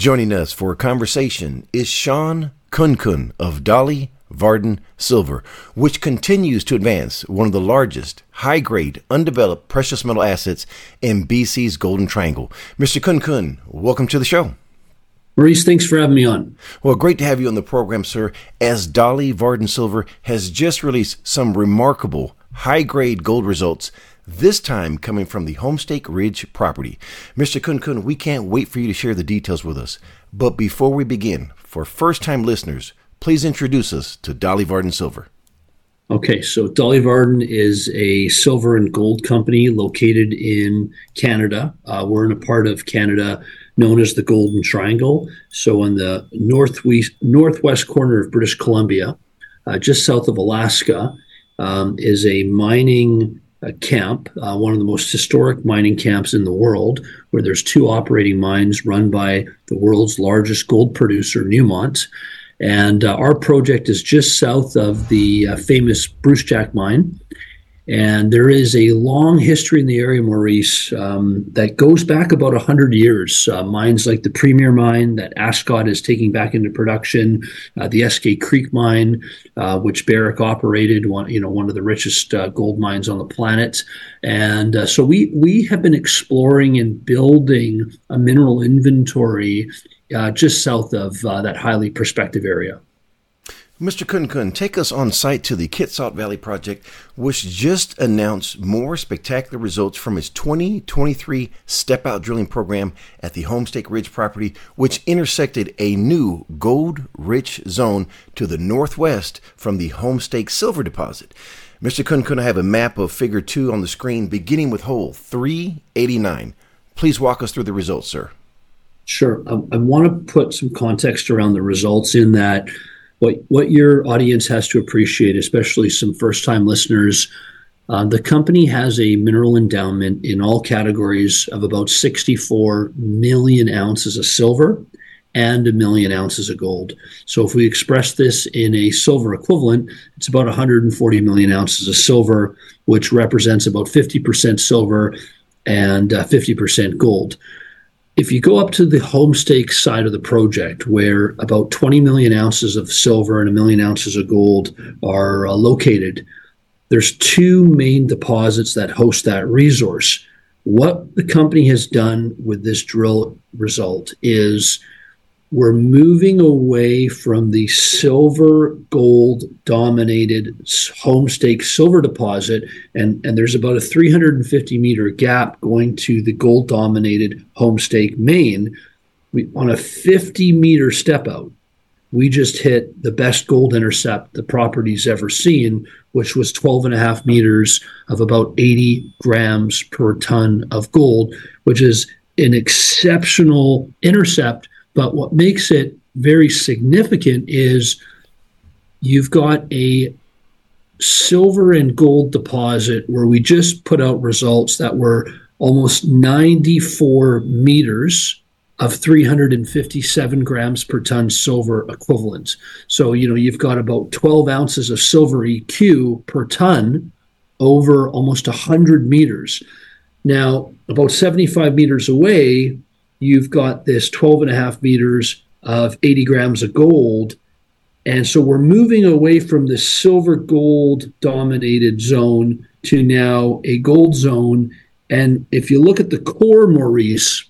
Joining us for a conversation is Shawn Khunkhun of Dolly Varden Silver, which continues to advance one of the largest high grade undeveloped precious metal assets in BC's Golden Triangle. Mr. Khunkhun, welcome to the show. Maurice, thanks for having me on. Well, great to have you on the program, sir, as Dolly Varden Silver has just released some remarkable high grade gold results this time coming from the Homestake Ridge property. Mr. Khunkhun, we can't wait for you to share the details with us. But before we begin, for first time listeners, please introduce us to Dolly Varden Silver. Okay, so Dolly Varden is a silver and gold company located in Canada. Uh, we're in a part of Canada known as the Golden Triangle. So, on the northwest northwest corner of British Columbia, uh, just south of Alaska, um, is a mining a camp, uh, one of the most historic mining camps in the world, where there's two operating mines run by the world's largest gold producer, Newmont. And uh, our project is just south of the uh, famous Brucejack mine. And there is a long history in the area, Maurice, um, that goes back about 100 years. Uh, mines like the Premier Mine that Ascot is taking back into production, uh, the Eskay Creek Mine, uh, which Barrick operated, one, you know, one of the richest uh, gold mines on the planet. And uh, so we, we have been exploring and building a mineral inventory uh, just south of that highly prospective area. Mr. Khunkhun, take us on site to the Kitsault Valley Project, which just announced more spectacular results from its 2023 step out drilling program at the Homestake Ridge property, which intersected a new gold rich zone to the northwest from the Homestake Silver deposit. Mr. Khunkhun, I have a map of figure two on the screen beginning with hole 389. Please walk us through the results, sir. Sure. I, I want to put some context around the results in that what what your audience has to appreciate, especially some first time listeners. Uh, the company has a mineral endowment in all categories of about 64 million ounces of silver and a million ounces of gold. So if we express this in a silver equivalent, it's about 140 million ounces of silver, which represents about 50% silver and uh, 50% gold. If you go up to the Homestake side of the project, where about 20 million ounces of silver and a million ounces of gold are uh, located, there's two main deposits that host that resource. What the company has done with this drill result is we're moving away from the silver gold dominated homestake silver deposit and, and there's about a 350 meter gap going to the gold dominated homestake main. We, on a 50 meter step out we just hit the best gold intercept the property's ever seen which was 12 and a half meters of about 80 grams per ton of gold which is an exceptional intercept but what makes it very significant is you've got a silver and gold deposit where we just put out results that were almost 94 meters of 357 grams per ton silver equivalent. So, you know, you've got about 12 ounces of silver EQ per ton over almost 100 meters. Now, about 75 meters away, you've got this 12 and a half meters of 80 grams of gold. And so we're moving away from the silver gold dominated zone to now a gold zone. And if you look at the core, Maurice,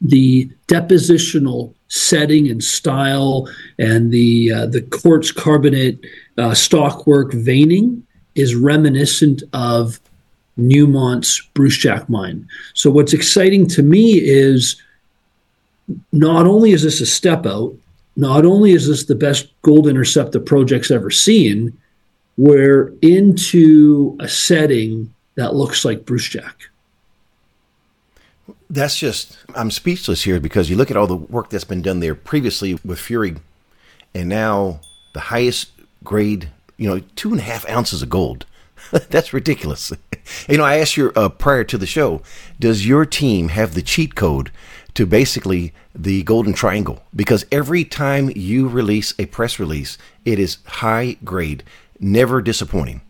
the depositional setting and style and the uh, the quartz carbonate uh, stockwork veining is reminiscent of Newmont's Brucejack mine. So what's exciting to me is not only is this a step out, not only is this the best gold intercept the project's ever seen, we're into a setting that looks like Brucejack. That's just, I'm speechless here because you look at all the work that's been done there previously with Fury, and now the highest grade, you know, two and a half ounces of gold. That's ridiculous. You know, I asked you uh, prior to the show, does your team have the cheat code to basically the Golden Triangle? Because every time you release a press release, it is high grade, never disappointing.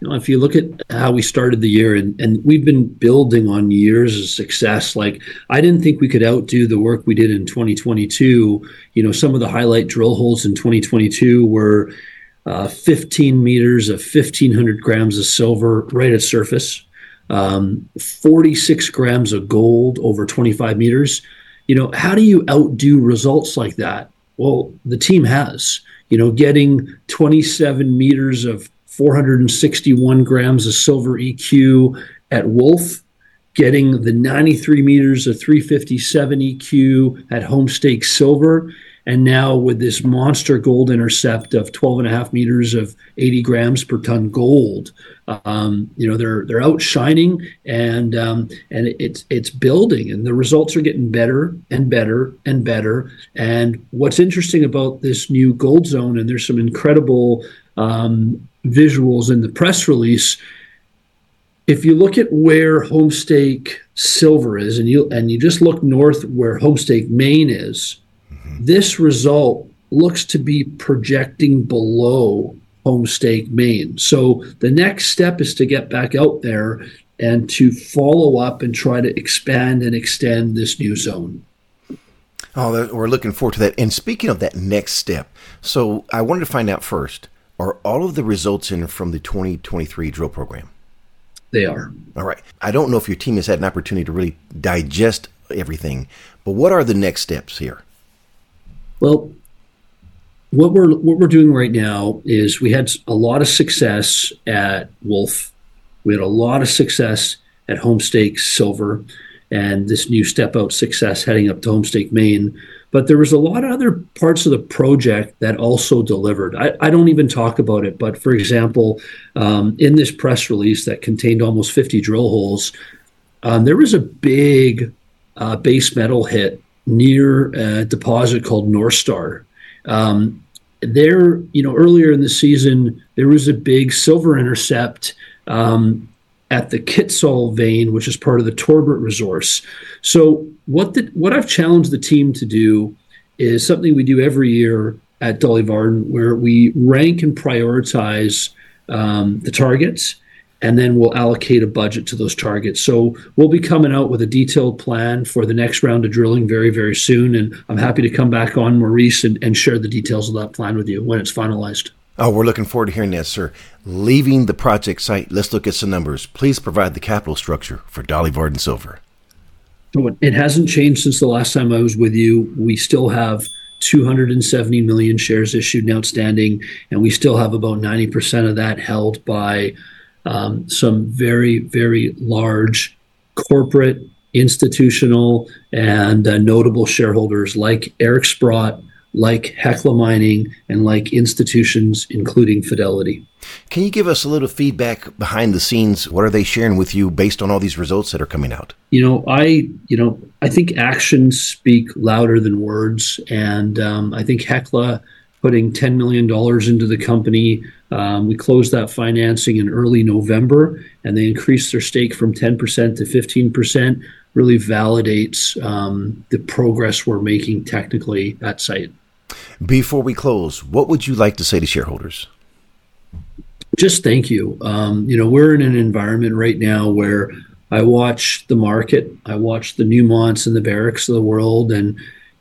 you know, if you look at how we started the year and, and we've been building on years of success, like I didn't think we could outdo the work we did in 2022. You know, some of the highlight drill holes in 2022 were uh, 15 meters of 1500 grams of silver right at surface, um, 46 grams of gold over 25 meters. You know, how do you outdo results like that? Well, the team has, you know, getting 27 meters of 461 grams of silver EQ at Wolf, getting the 93 meters of 357 EQ at Homestake Silver, and now with this monster gold intercept of 12 and a half meters of 80 grams per ton gold, um, you know they're they're outshining and um, and it's it's building and the results are getting better and better and better. And what's interesting about this new gold zone and there's some incredible um, visuals in the press release. If you look at where Homestake Silver is, and you and you just look north where Homestake Main is. This result looks to be projecting below Homestake Main. So the next step is to get back out there and to follow up and try to expand and extend this new zone. Oh, we're looking forward to that. And speaking of that next step, so I wanted to find out first are all of the results in from the 2023 drill program? They are. All right. I don't know if your team has had an opportunity to really digest everything, but what are the next steps here? Well, what we're what we're doing right now is we had a lot of success at Wolf. We had a lot of success at Homestake Silver, and this new step out success heading up to Homestake Main. But there was a lot of other parts of the project that also delivered. I, I don't even talk about it, but for example, um, in this press release that contained almost 50 drill holes, um, there was a big uh, base metal hit near a deposit called North Star. Um, there, you know, earlier in the season, there was a big silver intercept um, at the Kitsault vein, which is part of the Torbrit resource. So what the, what I've challenged the team to do is something we do every year at Dolly Varden, where we rank and prioritize um, the targets, and then we'll allocate a budget to those targets. So we'll be coming out with a detailed plan for the next round of drilling very, very soon. And I'm happy to come back on Maurice and, and share the details of that plan with you when it's finalized. Oh, we're looking forward to hearing that, sir. Leaving the project site, let's look at some numbers. Please provide the capital structure for Dolly Varden Silver. It hasn't changed since the last time I was with you. We still have 270 million shares issued and outstanding, and we still have about 90% of that held by um, some very, very large corporate, institutional, and uh, notable shareholders like Eric Sprott, like Hecla Mining and like institutions, including Fidelity. Can you give us a little feedback behind the scenes? What are they sharing with you based on all these results that are coming out? You know, I you know I think actions speak louder than words, and um, I think Hecla putting ten million dollars into the company. Um, we closed that financing in early November, and they increased their stake from ten percent to fifteen percent. Really validates um, the progress we're making technically at site. Before we close, what would you like to say to shareholders? Just thank you. Um, you know, we're in an environment right now where I watch the market, I watch the Newmonts and the Barricks of the world, and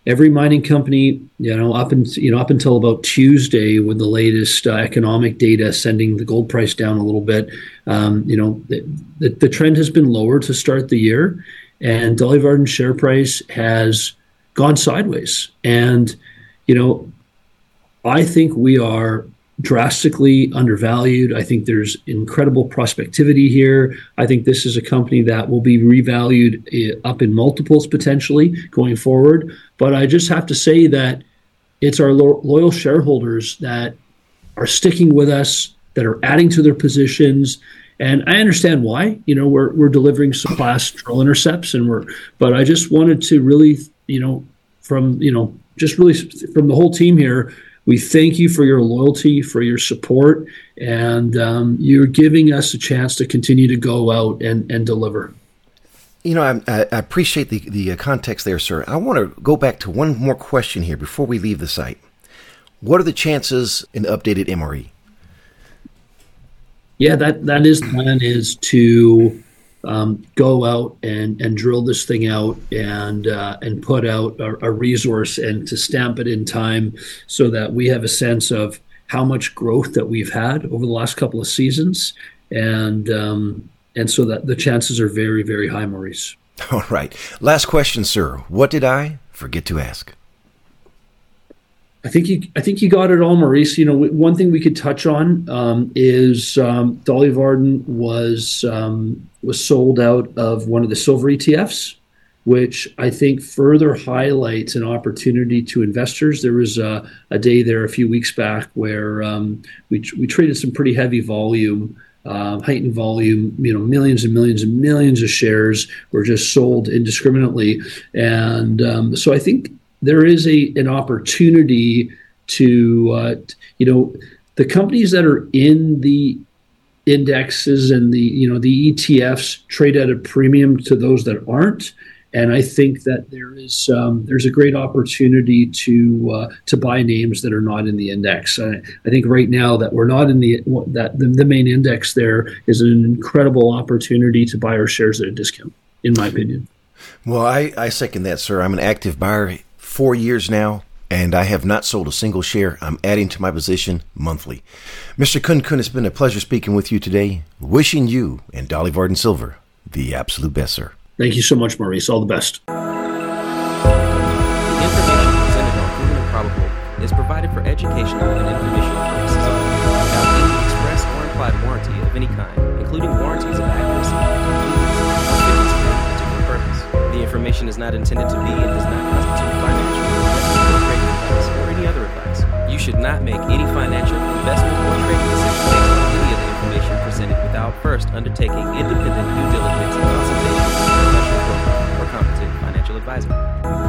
every mining company, you know, up and you know up until about Tuesday with the latest uh, economic data sending the gold price down a little bit, um, you know, the, the, the, trend has been lower to start the year, and Dolly Varden share price has gone sideways, and you know, I think we are drastically undervalued. I think there's incredible prospectivity here. I think this is a company that will be revalued eh, up in multiples potentially going forward. But I just have to say that it's our lo- loyal shareholders that are sticking with us, that are adding to their positions. And I understand why. You know, we're we're delivering some class drill intercepts, and we're. But I just wanted to really, you know, from you know just really from the whole team here, we thank you for your loyalty, for your support, and um, you're giving us a chance to continue to go out and, and deliver. You know, I, I appreciate the, the uh, context there, sir. I want to go back to one more question here before we leave the site. What are the chances in the updated MRE? Yeah, that that is the plan is to um, go out and, and drill this thing out and uh, and put out a, a, resource and to stamp it in time so that we have a sense of how much growth that we've had over the last couple of seasons and um, and so that the chances are very very high, Maurice. All right. Last question, sir. What did I forget to ask? I think you, I think you got it all, Maurice. You know, one thing we could touch on um, is um, Dolly Varden was um, was sold out of one of the silver ETFs, which I think further highlights an opportunity to investors. There was a, a day there a few weeks back where um, we we traded some pretty heavy volume. Uh, heightened volume, you know, millions and millions and millions of shares were just sold indiscriminately, and um, so I think there is a an opportunity to uh, you know the companies that are in the indexes and the you know the ETFs trade at a premium to those that aren't and I think that there is um, there's a great opportunity to uh, to buy names that are not in the index. I, I, think right now that we're not in the that the, the main index there is an incredible opportunity to buy our shares at a discount, in my opinion. Well, I, I second that, sir. I'm an active buyer four years now, and I have not sold a single share. I'm adding to my position monthly. Mr. Khunkhun, it's been a pleasure speaking with you today. Wishing you and Dolly Varden Silver the absolute best, sir. Thank you so much, Maurice. All the best. The information presented on Proven and Probable is provided for educational and informational purposes without any express or implied warranty of any kind, including warranties of accuracy, completeness, or fitness for any particular purpose. The information is not intended to be and does not constitute trading advice or any other advice. You should not make any financial investment or trading decisions based on any of the information presented without first undertaking independent due diligence and consultation with a professional broker or competent financial advisor.